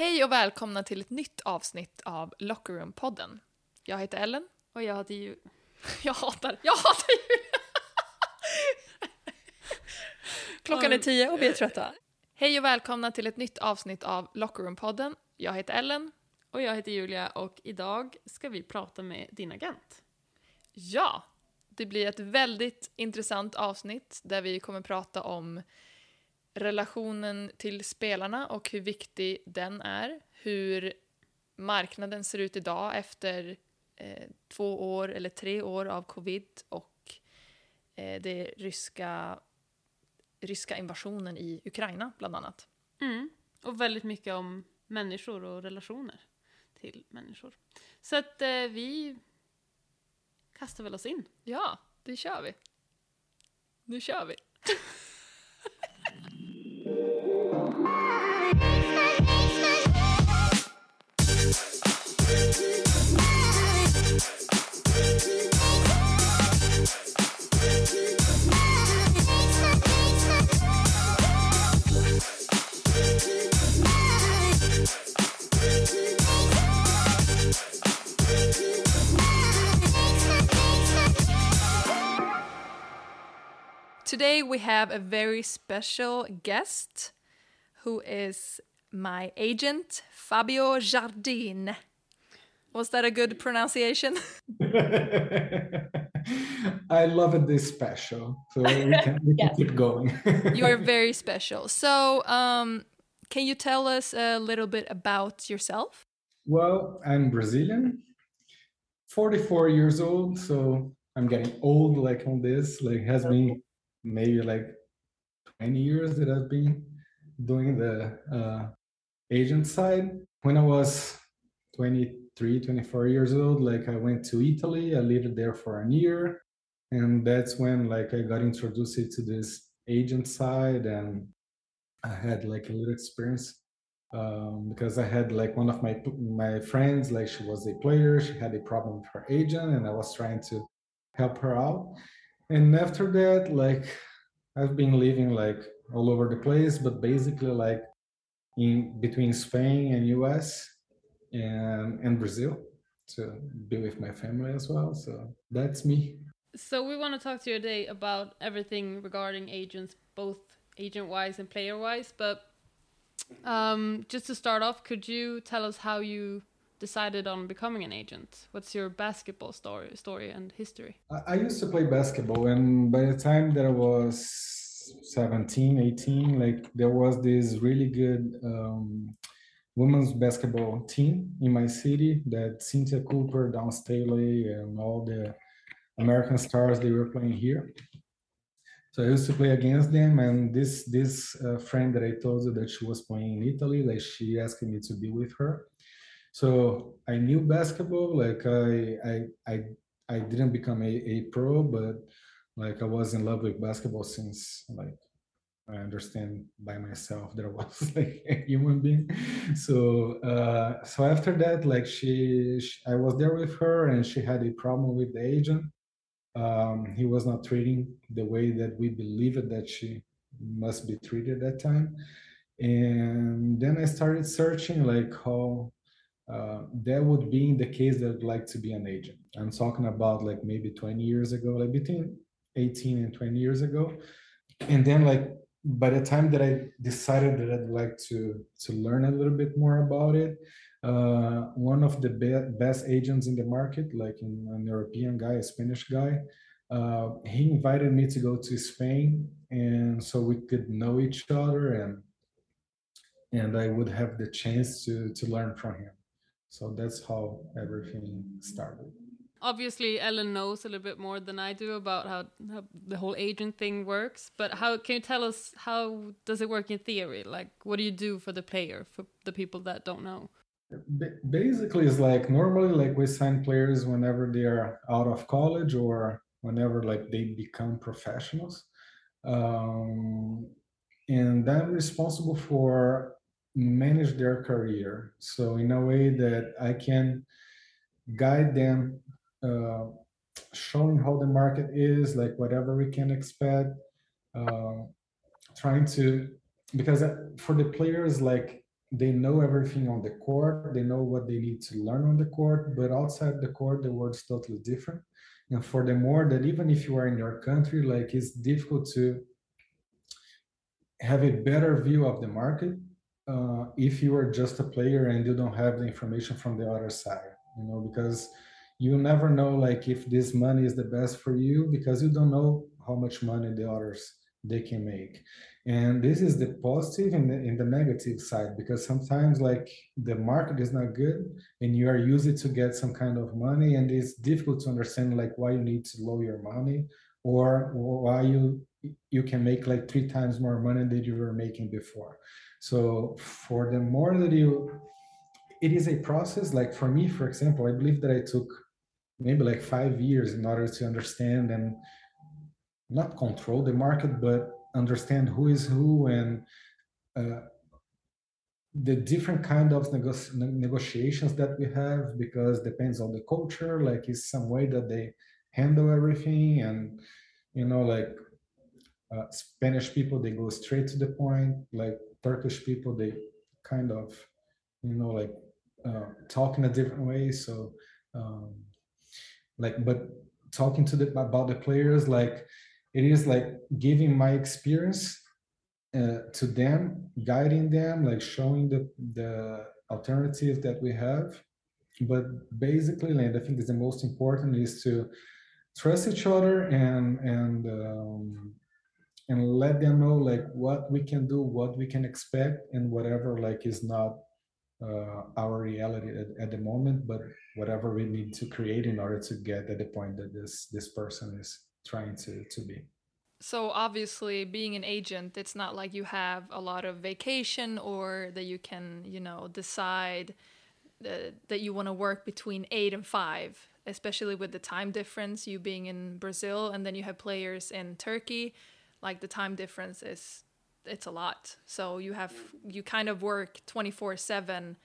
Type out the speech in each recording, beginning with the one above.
Hej och välkomna till ett nytt avsnitt av Locker Room-podden. Jag heter Ellen. Och jag heter ju... Jag hatar, jag hatar Julia! Klockan är tio och vi är trötta. Hej och välkomna till ett nytt avsnitt av Locker Room-podden. Jag heter Ellen. Och jag heter Julia och idag ska vi prata med din agent. Ja, det blir ett väldigt intressant avsnitt där vi kommer prata om relationen till spelarna och hur viktig den är. Hur marknaden ser ut idag efter eh, två år eller tre år av covid och eh, det ryska, ryska invasionen i Ukraina bland annat. Mm. Och väldigt mycket om människor och relationer till människor. Så att eh, vi kastar väl oss in. Ja, det kör vi. Nu kör vi. Today we have a very special guest who is my agent Fabio Jardine. Was that a good pronunciation? I love it this special. So we can, we can keep going. you are very special. So, um, can you tell us a little bit about yourself? Well, I'm Brazilian, 44 years old. So I'm getting old like on this. Like has been maybe like 20 years that I've been doing the uh, agent side. When I was 23, 24 years old, like I went to Italy, I lived there for a year. And that's when like I got introduced to this agent side and I had like a little experience um, because I had like one of my my friends, like she was a player, she had a problem with her agent, and I was trying to help her out. And after that, like I've been living like all over the place, but basically like in between Spain and US and and Brazil to be with my family as well. So that's me. So we want to talk to you today about everything regarding agents, both agent wise and player wise. But um, just to start off, could you tell us how you decided on becoming an agent? What's your basketball story, story and history? I, used to play basketball, and by the time that I was 17, 18, like there was this really good um, women's basketball team in my city that Cynthia Cooper, Dawn Staley, and all the American stars they were playing here. So I used to play against them, and this this uh, friend that I told you that she was playing in Italy, like she asked me to be with her. So I knew basketball. Like I I I I didn't become a, a pro, but like I was in love with basketball since like I understand by myself that I was like a human being. So uh, so after that, like she, she, I was there with her, and she had a problem with the agent. Um, he was not treating the way that we believed that she must be treated at that time. And then I started searching like how uh, that would be in the case that I'd like to be an agent. I'm talking about like maybe 20 years ago, like between 18 and 20 years ago. And then like by the time that I decided that I'd like to to learn a little bit more about it, uh, one of the be- best agents in the market, like in, an European guy, a Spanish guy, uh, he invited me to go to Spain, and so we could know each other, and and I would have the chance to to learn from him. So that's how everything started obviously Ellen knows a little bit more than I do about how, how, the whole agent thing works. But how can you tell us how does it work in theory? Like, what do you do for the player for the people that don't know? Basically, it's like normally like we sign players whenever they are out of college or whenever like they become professionals, um, and I'm responsible for manage their career. So in a way that I can guide them uh, showing how the market is, like whatever we can expect, uh, trying to because for the players, like they know everything on the court they know what they need to learn on the court but outside the court the world is totally different and for the more that even if you are in your country like it's difficult to have a better view of the market uh, if you are just a player and you don't have the information from the other side you know because you never know like if this money is the best for you because you don't know how much money the others they can make. And this is the positive and the, in the negative side because sometimes like the market is not good and you are using to get some kind of money and it's difficult to understand like why you need to lower your money or why you you can make like three times more money than you were making before so for the more that you it is a process like for me for example i believe that i took maybe like five years in order to understand and not control the market but understand who is who and uh, the different kind of nego- negotiations that we have because depends on the culture like it's some way that they handle everything and you know like uh, spanish people they go straight to the point like turkish people they kind of you know like uh, talk in a different way. So um, like but talking to the about the players like it is like giving my experience uh, to them guiding them like showing the the alternatives that we have. But basically and i think is the most important is to trust each other and and um, and let them know like what we can do what we can expect and whatever like is not uh, our reality at, at the moment but whatever we need to create in order to get at the point that this this person is trying to to be. So obviously being an agent it's not like you have a lot of vacation or that you can you know decide that you want to work between 8 and 5 especially with the time difference you being in Brazil and then you have players in Turkey like the time difference is it's a lot. So you have you kind of work 24/7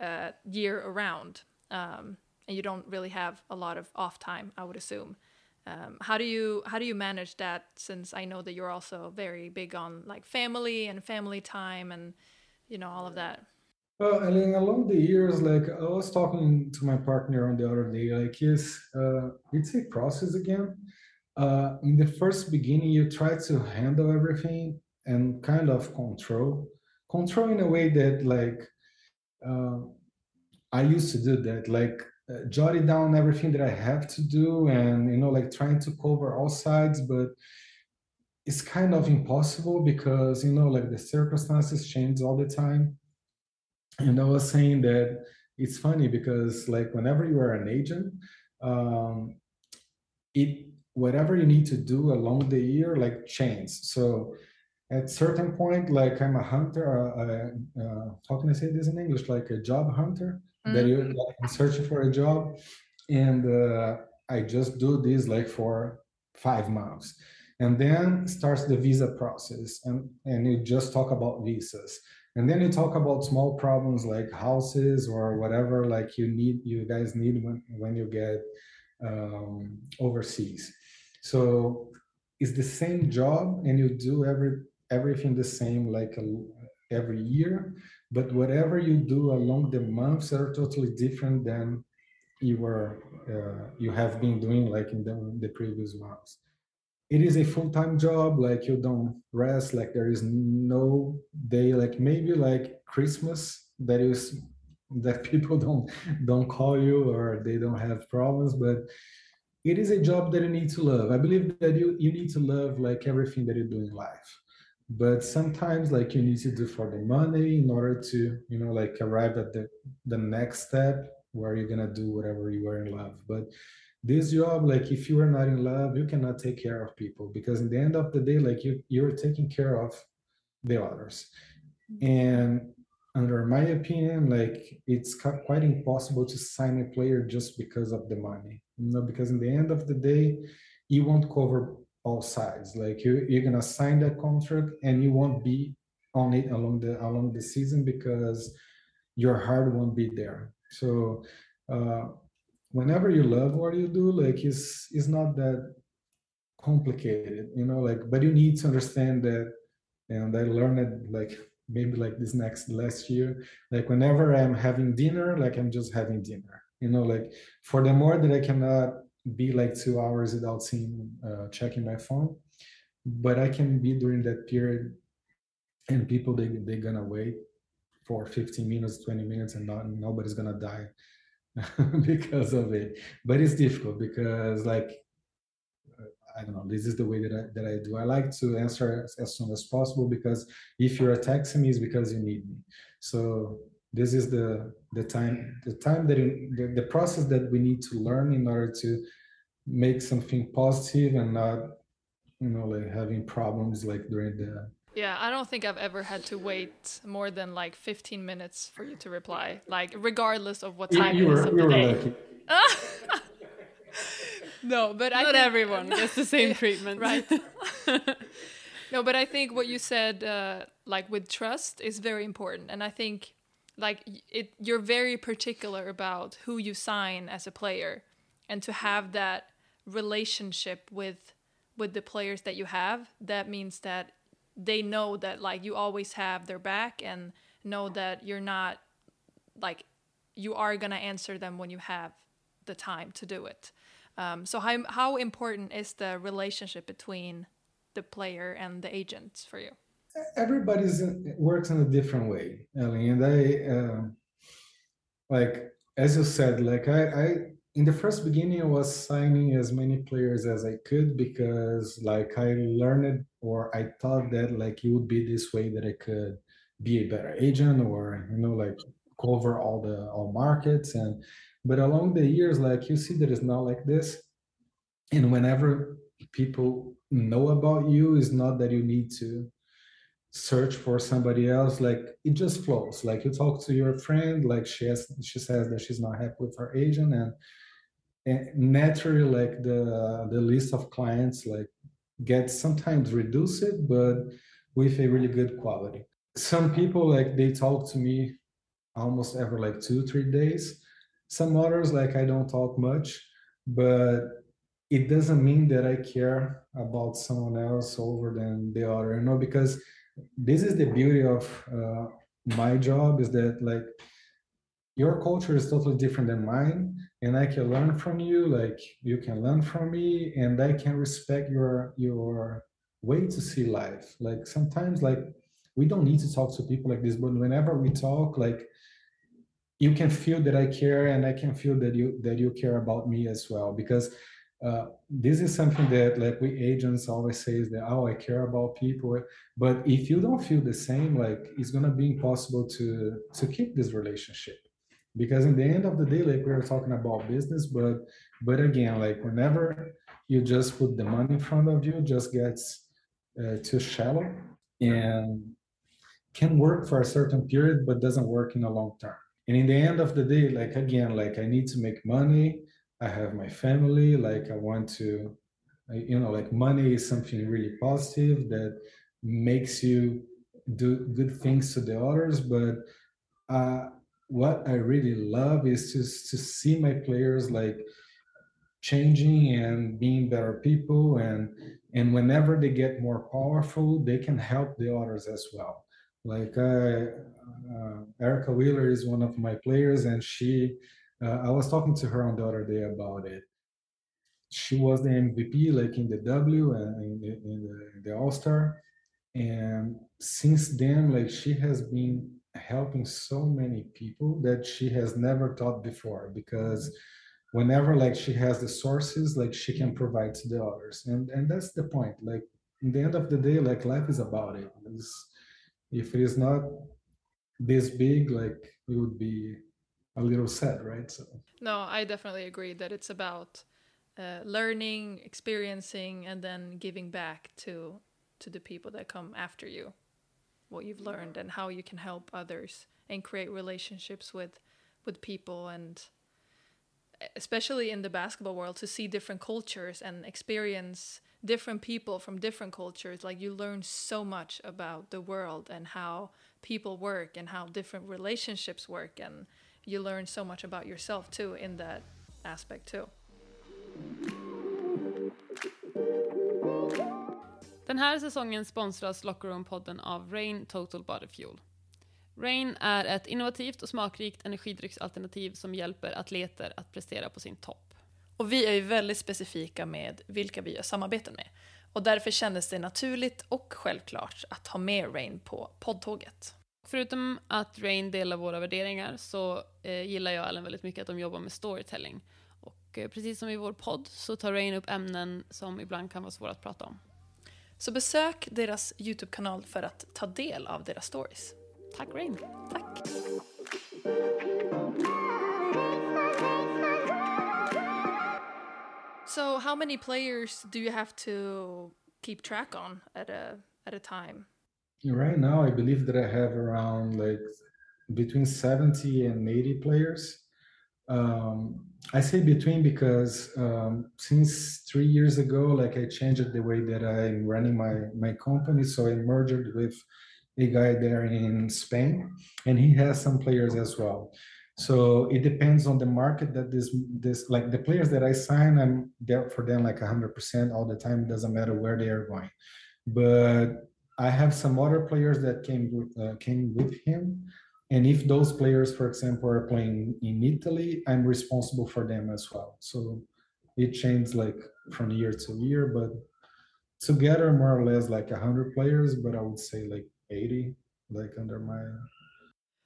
uh, year around um, and you don't really have a lot of off time I would assume. Um, how do you how do you manage that since i know that you're also very big on like family and family time and you know all of that? Well i mean along the years like i was talking to my partner on the other day like yes uh, it's a process again uh, in the first beginning you try to handle everything and kind of control control in a way that like uh, i used to do that like uh, jotting down everything that I have to do and you know like trying to cover all sides but it's kind of impossible because you know like the circumstances change all the time. And I was saying that it's funny because like whenever you are an agent um, it whatever you need to do along the year like change. So at certain point like i'm a hunter uh, uh, uh, how can i say this in english? Like a job hunter mm-hmm. that you like, searching for a job and uh, i just do this like for five months. And then starts the visa process and and you just talk about visas. And then you talk about small problems like houses or whatever like you need you guys need when, when you get um, overseas so it's the same job and you do every everything the same like a, every year but whatever you do along the months are totally different than you were uh, you have been doing like in the, the previous months it is a full-time job like you don't rest like there is no day like maybe like christmas that is that people don't don't call you or they don't have problems but it is a job that you need to love. I believe that you you need to love like everything that you do in life. But sometimes like you need to do for the money in order to you know like arrive at the the next step where you're gonna do whatever you are in love. But this job like if you are not in love you cannot take care of people because in the end of the day like you you're taking care of the others. And under my opinion like it's quite impossible to sign a player just because of the money you know because in the end of the day you won't cover all sides. Like you, you're gonna sign that contract and you won't be on it along the along the season because your heart won't be there. So uh, whenever you love what you do, like it's it's not that complicated, you know. Like, but you need to understand that, and I learned it like maybe like this next last year like whenever i'm having dinner like i'm just having dinner you know like for the more that i cannot be like two hours without seeing uh, checking my phone but i can be during that period and people they, they're gonna wait for 15 minutes 20 minutes and not, nobody's gonna die because of it but it's difficult because like I don't know, this is the way that I, that I do. I like to answer as, as soon as possible because if you're texting me, it's because you need me. So this is the the time the time that in, the, the process that we need to learn in order to make something positive and not you know like having problems like during the yeah i don't think i've ever had to wait more than like 15 minutes for you to reply like regardless of what time you, it is of the day. no, but not I think, everyone gets the same treatment, right? no, but I think what you said, uh, like with trust, is very important, and I think like it, you're very particular about who you sign as a player, and to have that relationship with with the players that you have. That means that they know that like you always have their back and know that you're not like you are gonna answer them when you have the time to do it. Um, so how how important is the relationship between the player and the agent for you? Everybody works in a different way, Ellie, and I uh, like as you said, like I, I in the first beginning I was signing as many players as I could because like I learned or I thought that like it would be this way that I could be a better agent or you know like cover all the all markets and but along the years, like you see that it's not like this. And whenever people know about you, it's not that you need to search for somebody else. Like it just flows. Like you talk to your friend, like she has, she says that she's not happy with her agent, and, and naturally, like the the list of clients like gets sometimes reduced, but with a really good quality. Some people like they talk to me almost every like two three days some others, like I don't talk much, but it doesn't mean that I care about someone else over than the other, you know, because this is the beauty of uh, my job is that like your culture is totally different than mine and i can learn from you like you can learn from me and i can respect your your way to see life. Like sometimes like we don't need to talk to people like this but whenever we talk like you can feel that I care and I can feel that you that you care about me as well because uh, this is something that like we agents always say is that oh I care about people. But if you don't feel the same like it's gonna be impossible to to keep this relationship. Because in the end of the day like we are talking about business but but again like whenever you just put the money in front of you just gets uh, too shallow and can work for a certain period but doesn't work in a long term. And in the end of the day like again like i need to make money i have my family like i want to you know like money is something really positive that makes you do good things to the others but uh, what i really love is just to see my players like changing and being better people and and whenever they get more powerful they can help the others as well. Like I, uh, Erica Wheeler is one of my players, and she, uh, I was talking to her on the other day about it. She was the MVP, like in the W and in the, in the, the All Star, and since then, like she has been helping so many people that she has never thought before because whenever like she has the sources like she can provide to the others. And and that's the point. Like in the end of the day like life is about it. It's, if it is not this big, like it would be a little sad, right? So. No, I definitely agree that it's about uh, learning, experiencing, and then giving back to to the people that come after you, what you've learned and how you can help others and create relationships with with people and especially in the basketball world to see different cultures and experience different people from different cultures. Like you learn so much about the world and how people work and how different relationships work and you learn so much about yourself too in that aspect too Den här säsongen sponsras Locker Room-podden av Rain Total Body Fuel. Rain är ett innovativt och smakrikt energidrycksalternativ som hjälper atleter att prestera på sin topp. Och vi är ju väldigt specifika med vilka vi gör samarbeten med. Och därför kändes det naturligt och självklart att ha med Rain på poddtåget. Förutom att Rain delar våra värderingar så eh, gillar jag Ellen väldigt mycket att de jobbar med storytelling. Och eh, precis som i vår podd så tar Rain upp ämnen som ibland kan vara svåra att prata om. Så besök deras YouTube-kanal för att ta del av deras stories. Tack Rain! Tack! So how many players do you have to keep track on at a at a time? Right now, I believe that I have around like between 70 and 80 players. Um, I say between because um, since three years ago, like I changed the way that I'm running my my company. So I merged with a guy there in Spain, and he has some players as well. So it depends on the market that this this like the players that I sign, I'm there for them like 100% all the time. It doesn't matter where they are going. But I have some other players that came with, uh, came with him, and if those players, for example, are playing in Italy, I'm responsible for them as well. So it changes like from year to year, but together more or less like 100 players, but I would say like 80 like under my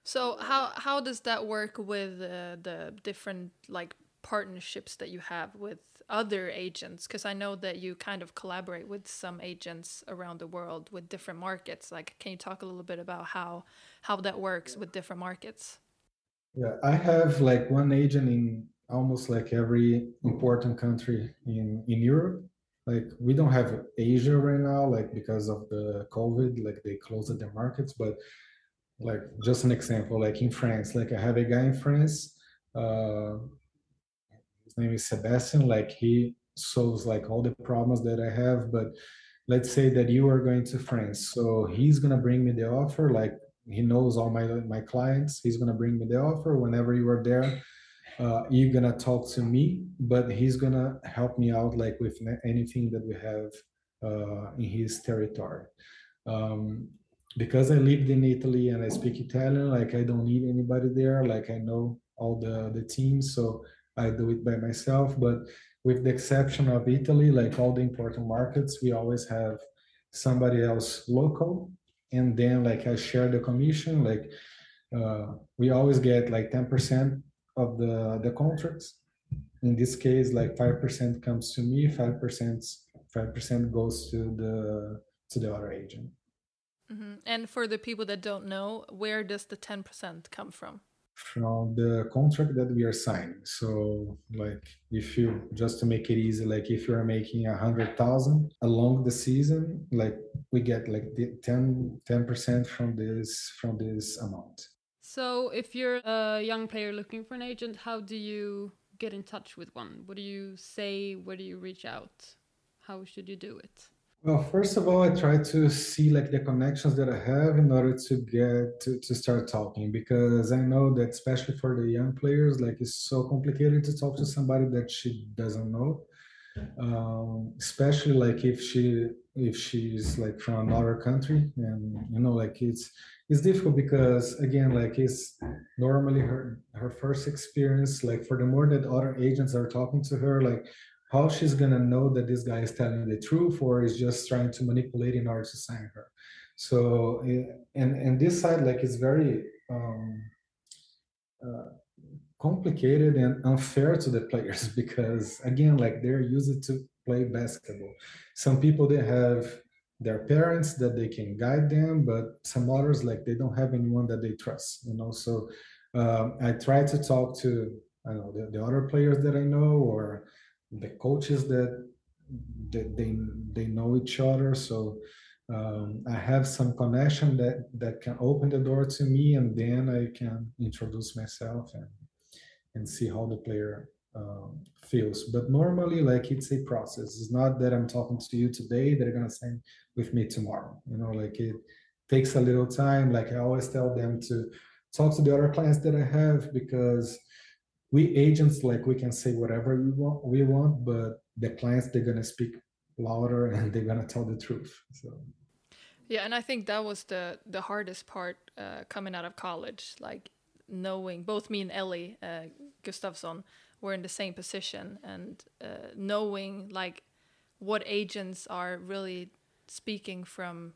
So how how does that work with uh, the different like partnerships that you have with other agents? Because I know that you kind of collaborate with some agents around the world with different markets. Like, can you talk a little bit about how how that works with different markets? Yeah, I have like one agent in almost like every important country in in Europe. Like we don't have Asia right now, like because of the COVID, like they closed their markets, but like just an example like in france like i have a guy in france uh name is sebastian like he solves like all the problems that i have but let's say that you are going to france so he's to bring me the offer like he knows all my my clients he's to bring me the offer whenever you are there uh, you're to talk to me but he's to help me out like with anything that we have uh, in his territory um, because I lived in Italy and I speak Italian, like I don't need anybody there. Like I know all the the teams, so I do it by myself. But with the exception of Italy, like all the important markets, we always have somebody else local, and then like I share the commission. Like uh, we always get like ten percent of the the contracts. In this case, like five percent comes to me, five percent five percent goes to the to the other agent. Mm-hmm. And for the people that don't know, where does the 10% come from? From the contract that we are signing. So, like, if you just to make it easy, like if you're making a hundred thousand along the season, like we get like the 10 percent from this from this amount. So, if you're a young player looking for an agent, how do you get in touch with one? What do you say? Where do you reach out? How should you do it? Well, first of all, I try to see like the connections that I have in order to get to, to start talking because I know that especially for the young players, like it's so complicated to talk to somebody that she doesn't know. Um, especially like if she if she's like from another country and you know like it's it's difficult because again like it's normally her her first experience like for the more that other agents are talking to her like how she's gonna know that this guy is telling the truth or is just trying to manipulate in order to sign her. So eh, and and this side like is very um, uh, complicated and unfair to the players because again like they're used to play basketball. Some people they have their parents that they can guide them but some others like they don't have anyone that they trust you know? So um, i try to talk to i know the, the other players that i know or the coaches that, that they they know each other so um, I have some connection that that can open the door to me, and then I can introduce myself and and see how the player um, feels. But normally, like it's a process. It's not that I'm talking to you today; they're gonna sign with me tomorrow. You know, like it takes a little time. Like I always tell them to talk to the other clients that I have because we agents like we can say whatever we want we want but the clients they're going to speak louder and they're gonna tell the truth. So Yeah, and I think that was the the hardest part uh, coming out of college, like knowing both me and Ellie uh, Gustafsson were in the same position and uh, knowing like what agents are really speaking from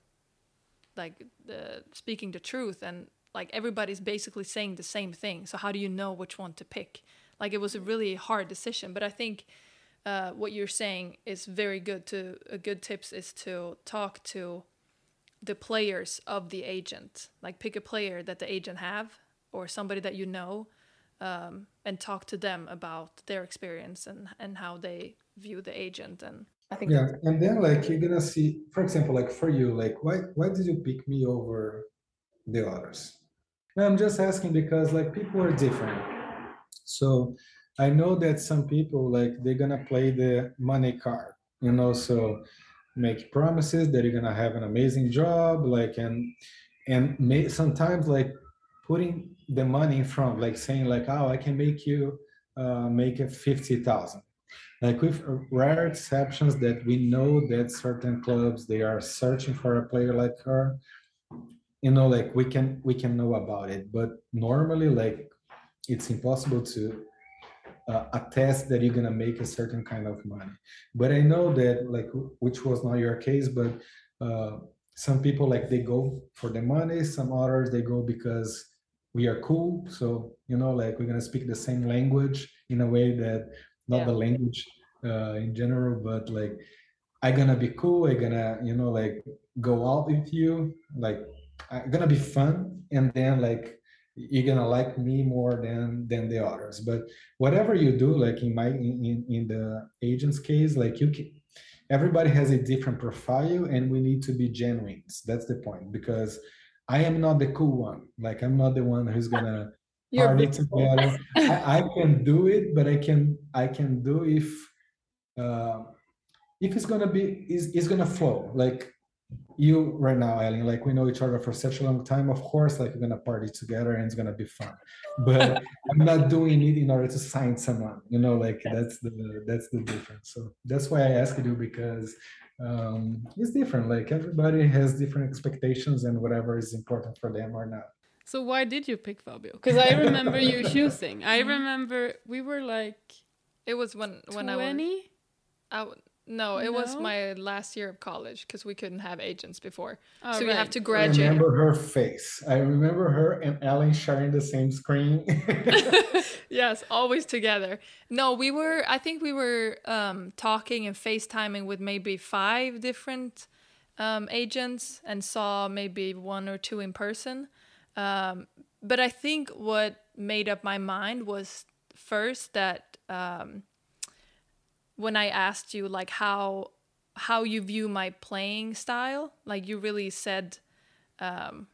like the speaking the truth and like everybody's basically saying the same thing so how do you know which one to pick? Like it was a really hard decision but i think uh, what you're saying is very good to a good tips is to talk to the players of the agent. Like pick a player that the agent have or somebody that you know um, and talk to them about their experience and and how they view the agent and i think yeah and then like you're gonna see for example like for you like why why did you pick me over the others. I'm just asking because like people are different. So i know that some people like they're gonna play the money card you know so make promises that you're gonna have an amazing job like and and may, sometimes like putting the money in front like saying like oh i can make you uh, make it 50000 like with rare exceptions that we know that certain clubs they are searching for a player like her you know like we can we can know about it but normally like it's impossible to uh, attest that you're gonna make a certain kind of money but i know that like which was not your case but uh, some people like they go for the money some others they go because we are cool so you know like we're gonna speak the same language in a way that not Yeah. the language uh, in general but like i'm gonna be cool i'm gonna you know like go out with you like gonna be fun and then like you're gonna like me more than than the others. But whatever you do like in my in, in, the agent's case like you can everybody has a different profile and we need to be genuine. That's the point because i am not the cool one. Like i'm not the one who's gonna party together I, I can do it but i can i can do if uh if it's gonna be is it's gonna flow. Like you right now Ellen, like we know each other for such a long time of course like we're gonna party together and it's gonna be fun but i'm not doing it in order to sign someone you know like that's the that's the difference so that's why i asked you because um it's different like everybody has different expectations and whatever is important for them or not So why did you pick Fabio? Because I remember you choosing. I remember we were like it was when when i was twenty. I w- no, it was my last year of college because we couldn't have agents before. Oh, so you have right. to I graduate. remember her face. I remember her and Ellen sharing the same screen. yes, always together. No, we were. I think we were um, talking and FaceTiming with maybe five different um, agents and saw maybe one or two in person. Um, but I think what made up my mind was first that um, when I asked you like how how you view my playing style, like you really said um,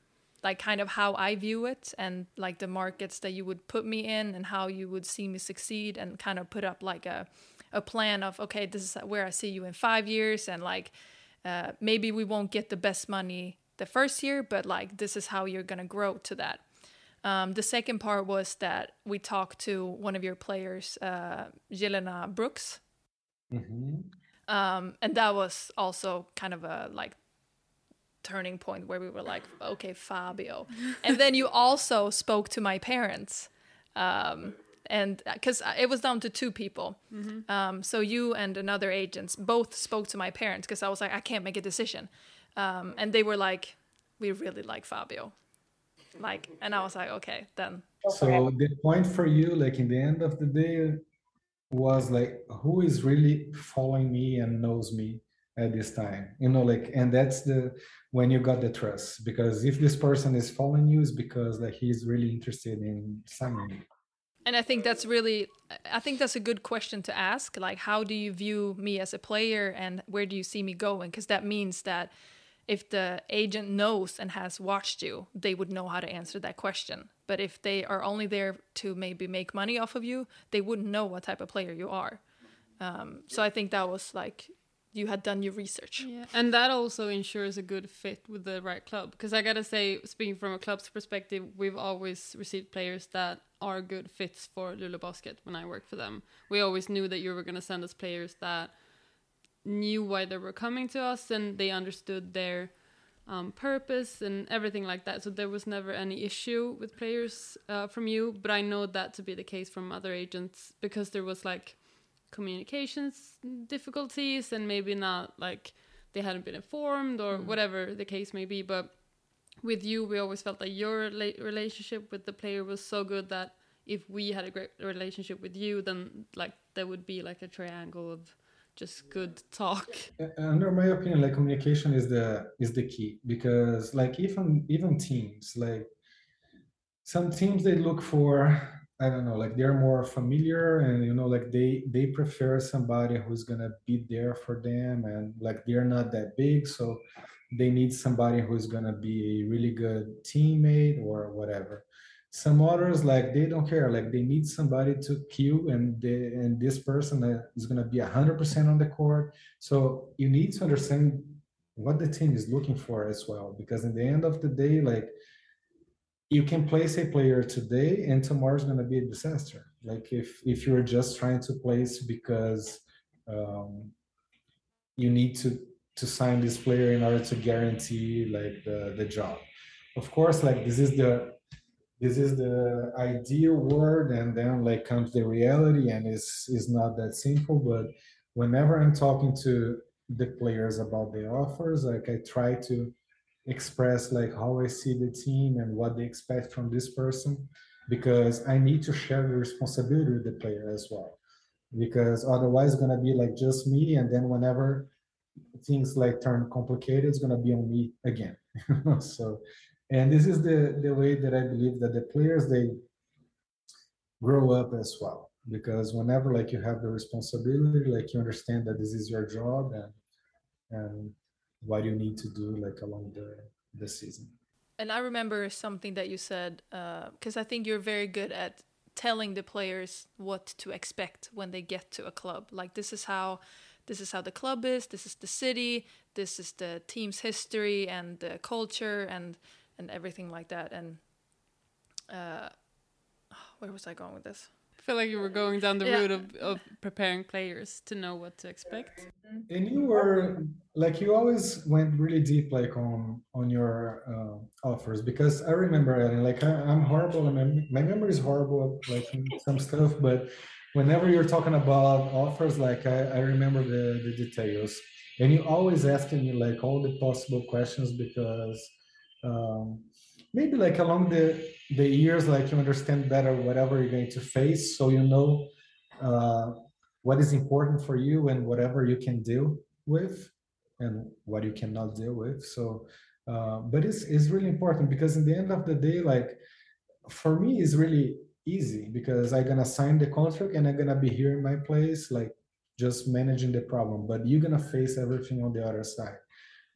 like kind of how I view it and like the markets that you would put me in and how you would see me succeed and kind of put up like a a plan of okay this is where I see you in 5 years and like uh, maybe we won't get the best money the first year but like this is how you're going to grow to that. Um, the second part was that we talked to one of your players, uh, Jelena Brooks, Mhm. um, and that was also kind of a like turning point where we were like okay fabio. And then you also spoke to my parents um, and because it was down to two people. Um, so you and another agent both spoke to my parents because i was like i can't make a decision. Um, and they were like we really like fabio. Like and i was like okay then. So the point for you, like in the end of the day, was like who is really following me and knows me at this time you know like and that's the when you got the trust because if this person is following you is because like he's really interested in signing And I think that's really, I think that's a good question to ask. Like, how do you view me as a player and where do you see me going? Because that means that if the agent knows and has watched you, they would know how to answer that question. But if they are only there to maybe make money off of you, they wouldn't know what type of player you are. Um, so I think that was like, you had done your research. Yeah, and that also ensures a good fit with the right club. Because I gotta say, speaking from a club's perspective, we've always received players that are good fits for Luleå Basket when I worked for them. We always knew that you were gonna send us players that knew why they were coming to us and they understood their um, purpose and everything like that. So there was never any issue with players uh, from you. But I know that to be the case from other agents because there was like communications difficulties and maybe not like they hadn't been informed or Mm. whatever the case may be. But with you, we always felt that your rela- relationship with the player was so good that if we had a great relationship with you, then like there would be like a triangle of just good talk. Under my opinion like communication is the is the key because like even even teams like some teams they look for i don't know like they're more familiar and you know like they they prefer somebody who's gonna be there for them and like they're not that big so they need somebody who's gonna be a really good teammate or whatever some others like they don't care. Like they need somebody to kill and they, and this person is going to be 100% on the court. So you need to understand what the team is looking for as well because in the end of the day like you can place a player today and tomorrow's going to be a disaster. Like if if you're just trying to place because um, you need to to sign this player in order to guarantee like the the job. Of course like this is the this is the ideal world and then like comes the reality and it's it's not that simple but whenever i'm talking to the players about the offers like i try to express like how i see the team and what they expect from this person because i need to share the responsibility with the player as well. Because otherwise it's going to be like just me and then whenever things like turn complicated it's going to be on me again. So and this is the the way that i believe that the players they grow up as well because whenever like you have the responsibility like you understand that this is your job and and what you need to do like along the the season And I remember something that you said uh, because I think you're very good at telling the players what to expect when they get to a club. Like this is how this is how the club is. This is the city. This is the team's history and the culture and and everything like that. And uh, where was I going with this? I feel like you were going down the Yeah. route of, of preparing players to know what to expect. and you were like you always went really deep like on on your uh, offers because i remember Ellen, like I, i'm horrible and my, my memory is horrible like some stuff but whenever you're talking about offers like i, I remember the, the details and you always asking me like all the possible questions because um, maybe like along the the years like you understand better whatever you're going to face so you know uh, what is important for you and whatever you can deal with and what you cannot deal with. So uh, but it's, it's really important because in the end of the day like for me it's really easy because i'm gonna sign the contract and i'm gonna be here in my place like just managing the problem but you're gonna face everything on the other side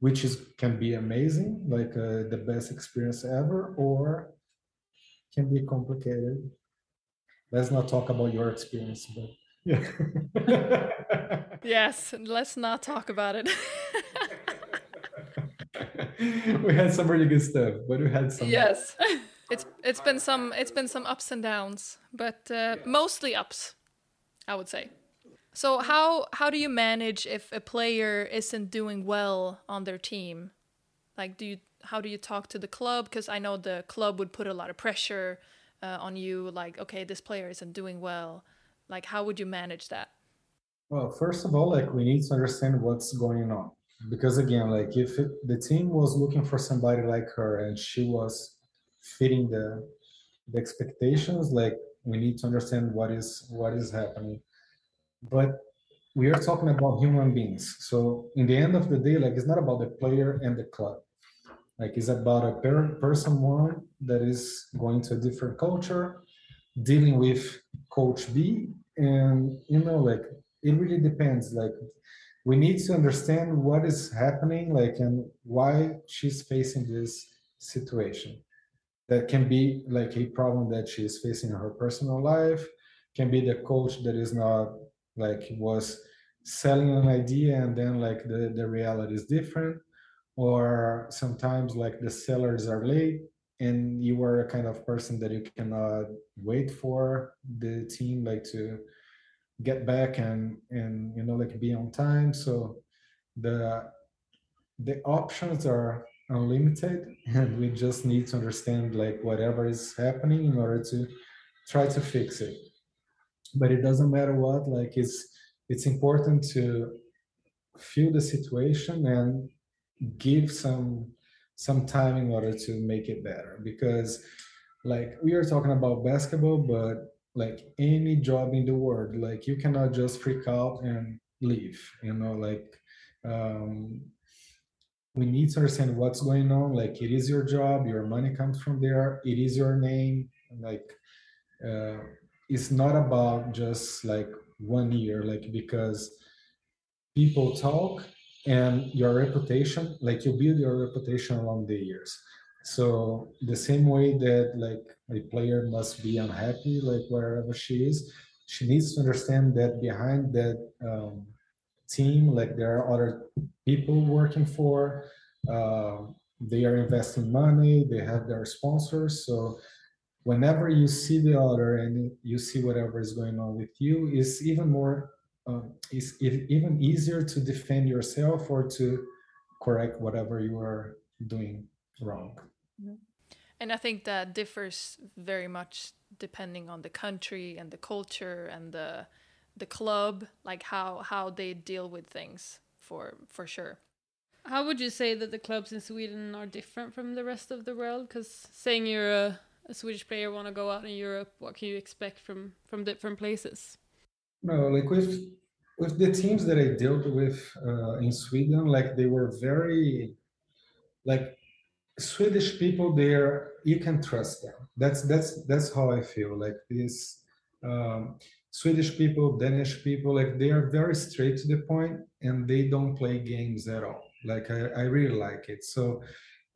which is can be amazing like uh, the best experience ever or can be complicated let's not talk about your experience but yeah Yes, let's not talk about it. we had some really good stuff, but we had some. yes, it's it's been some it's been some ups and downs, but uh, mostly ups, I would say. So how how do you manage if a player isn't doing well on their team? Like, do you how do you talk to the club? Because I know the club would put a lot of pressure uh, on you. Like, okay, this player isn't doing well. Like, how would you manage that? Well, first of all, like we need to understand what's going on because again, like if it, the team was looking for somebody like her and she was fitting the the expectations, like we need to understand what is what is happening. But we are talking about human beings, so in the end of the day, like it's not about the player and the club. Like it's about a per- person one that is going to a different culture, dealing with coach B, and you know, like it really depends. Like we need to understand what is happening, like and why she's facing this situation. That can be like a problem that she is facing in her personal life, can be the coach that is not like was selling an idea and then like the, the reality is different or sometimes like the sellers are late and you are a kind of person that you cannot wait for the team like to get back and and you know like be on time. So the the options are unlimited and we just need to understand like whatever is happening in order to try to fix it but it doesn't matter what like it's it's important to feel the situation and give some some time in order to make it better. Because like we are talking about basketball but like any job in the world like you cannot just freak out and leave you know like um we need to understand what's going on. Like it is your job your money comes from there it is your name like uh, it's not about just like one year like because people talk and your reputation like you build your reputation along the years. So the same way that like a player must be unhappy like wherever she is she needs to understand that behind that um, team like there are other people working for uh, they are investing money they have their sponsors so whenever you see the other and you see whatever is going on with you is even more um, it's even easier to defend yourself or to correct whatever you are doing wrong. Mm-hmm. and i think that differs very much depending on the country and the culture and the the club like how how they deal with things for for sure. How would you say that the clubs in sweden are different from the rest of the world? Because saying you're a a Swedish player want to go out in Europe, what can you expect from from different places? No, like with with the teams that I dealt with uh, in Sweden, like they were very like Swedish people. There, you can trust them. That's that's that's how I feel. Like these um, Swedish people, Danish people, like they are very straight to the point, and they don't play games at all. Like I, I really like it. So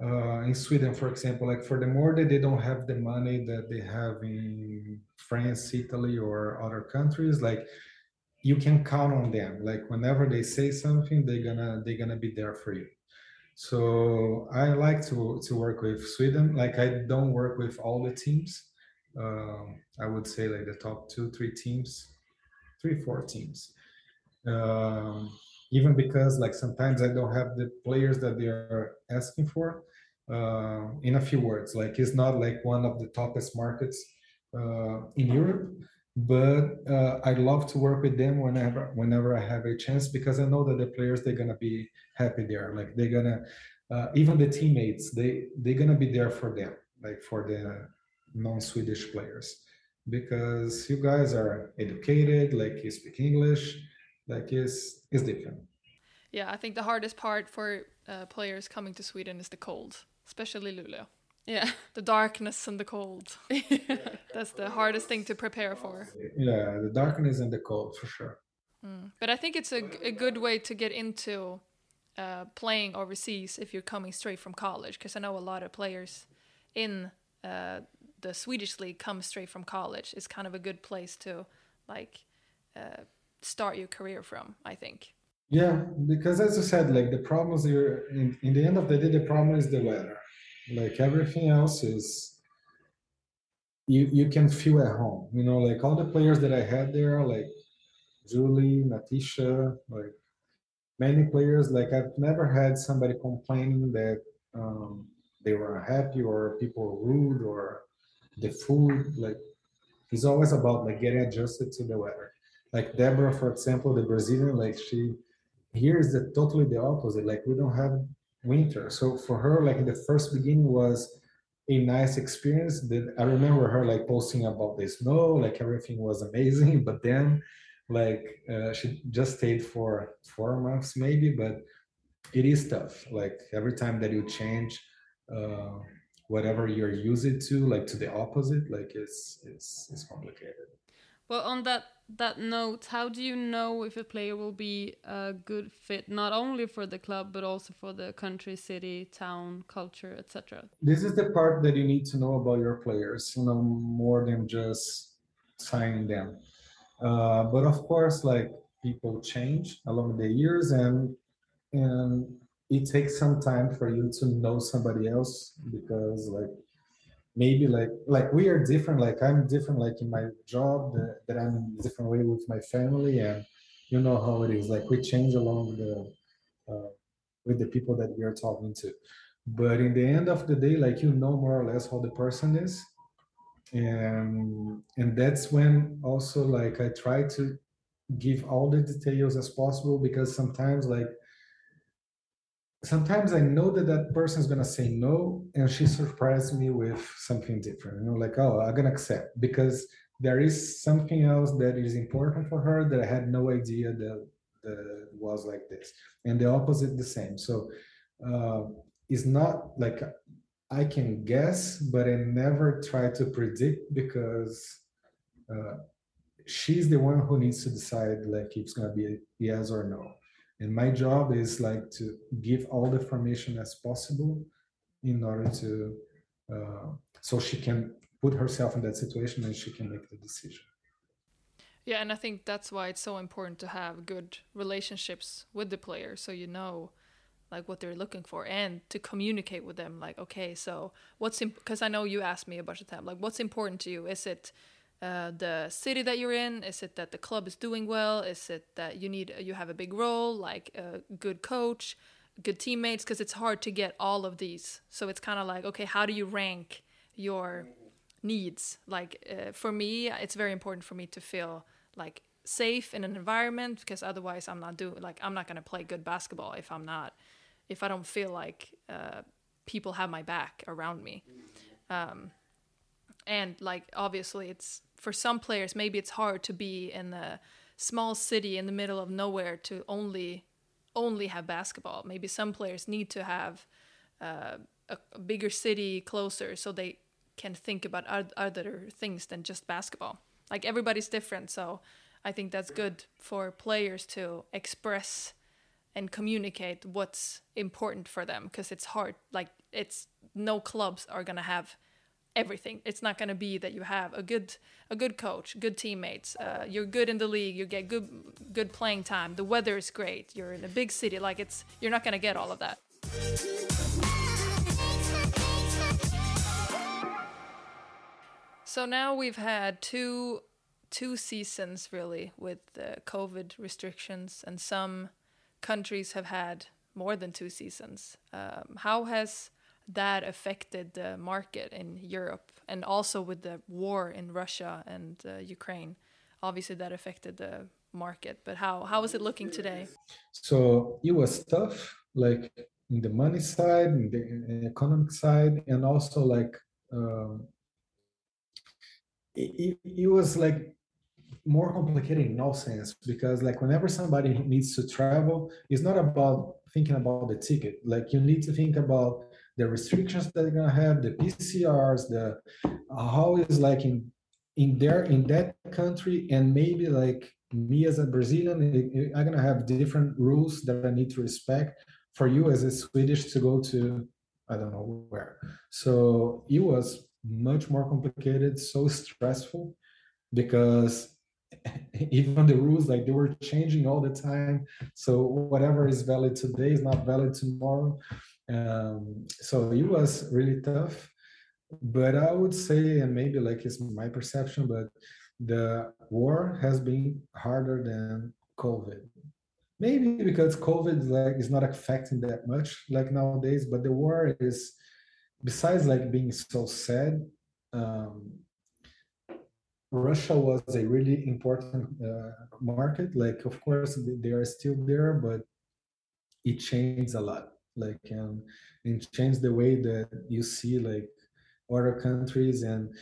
uh, in Sweden, for example, like for the more that they don't have the money that they have in France, Italy, or other countries, like you can count on them. Like whenever they say something, they're gonna they're gonna be there for you. So I like to to work with Sweden. Like I don't work with all the teams. Um, I would say like the top two, three teams, three, four teams. Um, even because like sometimes I don't have the players that they are asking for. Uh, in a few words, like it's not like one of the toppest markets uh, in Europe, but uh, I love to work with them whenever whenever I have a chance because I know that the players they're gonna be happy there. Like they're gonna uh, even the teammates they they're gonna be there for them, like for the non-Swedish players because you guys are educated, like you speak English like is is different. Yeah, I think the hardest part for uh, players coming to Sweden is the cold, especially Luleå. Yeah, the darkness and the cold. That's the hardest thing to prepare for. Yeah, the darkness and the cold for sure. Mm. But I think it's a, a good way to get into uh, playing overseas if you're coming straight from college, because I know a lot of players in uh, the Swedish league come straight from college. It's kind of a good place to like uh, start your career from i think yeah because as you said like the problems here in, in the end of the day the problem is the weather. Like everything else is you you can feel at home you know like all the players that i had there like julie natisha like many players like i've never had somebody complaining that um, they were unhappy or people were rude or the food like it's always about like getting adjusted to the weather. Like Deborah, for example, the Brazilian, like she here is the totally the opposite. Like we don't have winter. So for her, like the first beginning was a nice experience. That I remember her like posting about the snow, like everything was amazing. But then like uh, she just stayed for four months maybe, but it is tough. Like every time that you change uh, whatever you're used to, like to the opposite, like it's it's it's complicated. Well, on that that note, how do you know if a player will be a good fit not only for the club but also for the country, city, town, culture, etc.? This is the part that you need to know about your players, you know, more than just signing them. Uh, but of course, like people change along the years, and and it takes some time for you to know somebody else because like maybe like like we are different like i'm different like in my job that, i'm in a different way with my family and you know how it is like we change along the uh, with the people that we are talking to. But in the end of the day like you know more or less how the person is and and that's when also like i try to give all the details as possible because sometimes like sometimes I know that that person is gonna say no, and she surprised me with something different. You know, like oh, I'm gonna accept because there is something else that is important for her that I had no idea that, that was like this, and the opposite the same. So uh, it's not like I can guess, but I never try to predict because. Uh, she's the one who needs to decide like if it's gonna be yes or no and my job is like to give all the information as possible in order to uh, so she can put herself in that situation and she can make the decision. Yeah and i think that's why it's so important to have good relationships with the player so you know like what they're looking for and to communicate with them like okay so what's because i know you asked me a bunch of times like what's important to you? Is it uh, the city that you're in? Is it that the club is doing well? Is it that you need you have a big role, like a good coach, good teammates? Because it's hard to get all of these. So it's kind of like, okay, how do you rank your needs? Like uh, for me, it's very important for me to feel like safe in an environment because otherwise I'm not doing like I'm not gonna play good basketball if I'm not if I don't feel like uh, people have my back around me. Um, and like obviously it's for some players, maybe it's hard to be in a small city in the middle of nowhere to only only have basketball. Maybe some players need to have uh, a, a, bigger city closer so they can think about other things than just basketball. Like everybody's different, so I think that's good for players to express and communicate what's important for them because it's hard. Like it's no clubs are gonna have everything. It's not going to be that you have a good a good coach, good teammates. Uh, you're good in the league. You get good good playing time. The weather is great. You're in a big city. Like it's you're not going to get all of that. So now we've had two two seasons really with the COVID restrictions, and some countries have had more than two seasons. Um, how has that affected the market in Europe and also with the war in Russia and uh, Ukraine. Obviously that affected the market but how how is it looking today? So it was tough like in the money side in the economic side and also like um, it, it, was like more complicated in all sense because like whenever somebody needs to travel it's not about thinking about the ticket like you need to think about the restrictions that you're gonna have, the PCRs, the how is like in in there in that country, and maybe like me as a Brazilian, I'm gonna have different rules that I need to respect. For you as a Swedish to go to, I don't know where. So it was much more complicated, so stressful, because even the rules like they were changing all the time so whatever is valid today is not valid tomorrow um, so it was really tough, but I would say, and maybe like it's my perception, but the war has been harder than COVID. Maybe because COVID like is not affecting that much like nowadays, but the war is besides like being so sad. Um, Russia was a really important uh, market. Like, of course, they are still there, but it changed a lot. Like um, and change the way that you see like other countries. And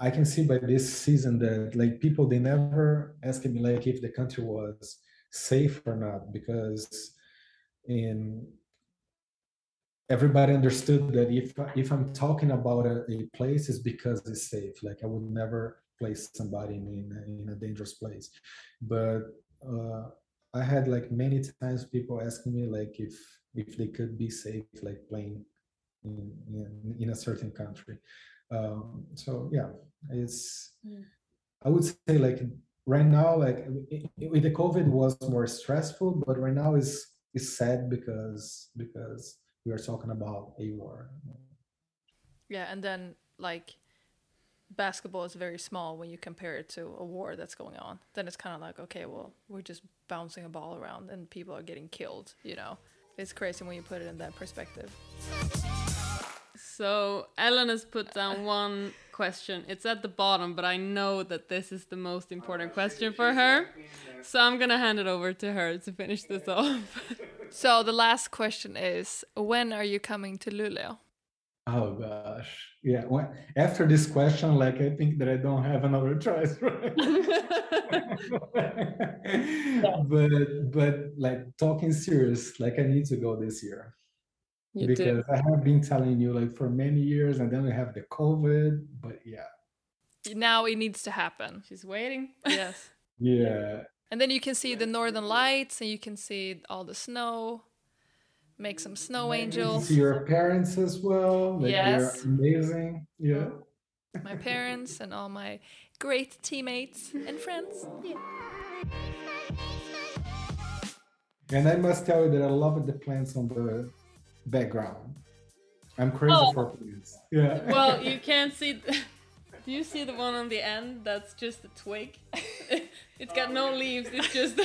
i can see by this season that like people they never ask me like if the country was safe or not because in everybody understood that if if i'm talking about a, a place is because it's safe. Like i would never place somebody in, in, a, in a dangerous place. But uh, i had like many times people asking me like if if they could be safe like playing in, in, in a certain country. Um, so yeah it's mm. i would say like right now like with the covid was more stressful but right now is is sad because because we are talking about a war. Yeah and then like basketball is very small when you compare it to a war that's going on. Then it's kind of like, okay, well, we're just bouncing a ball around and people are getting killed, you know. It's crazy when you put it in that perspective. So Ellen has put down one question. It's at the bottom, but I know that this is the most important question for her. So I'm gonna hand it over to her to finish this off. So the last question is, when are you coming to Luleå? Oh gosh, yeah. When, after this question, like I think that I don't have another choice, right? but but like talking serious, like I need to go this year You because do. I have been telling you like for many years, and then we have the COVID. But yeah, Now it needs to happen. She's waiting. Yes. yeah, And then you can see the northern lights and you can see all the snow. Make some snow Maybe angels. See your parents as well. Like Yes. amazing. Yeah. Mm-hmm. My parents and all my great teammates and friends. Yeah. And I must tell you that I love the plants on the background. I'm crazy Oh. for plants. Yeah. Well, you can't see. Do you see the one on the end? That's just a twig. it's got no leaves. It's just.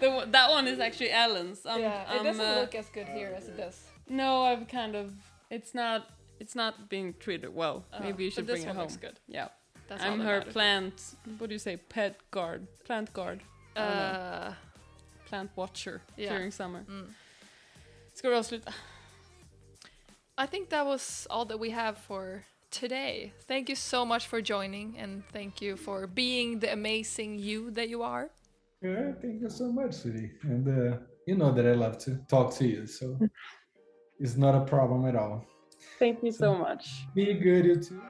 The, that one is actually Ellen's. I'm, I'm, uh, as good here as it does. No, I've kind of. It's not. It's not being treated well. Maybe you should Oh, bring it one home. looks good. Yeah, That's I'm her matters. plant. What do you say? Pet guard, plant guard, I don't know. Uh, plant watcher yeah. during summer. Mm. Ska vi avsluta? I think that was all that we have for today. Thank you so much for joining and thank you for being the amazing you that you are. Yeah, thank you so much, sweetie. And uh, you know that I love to talk to you, so it's not a problem at all. Thank you so much. Be good, you too.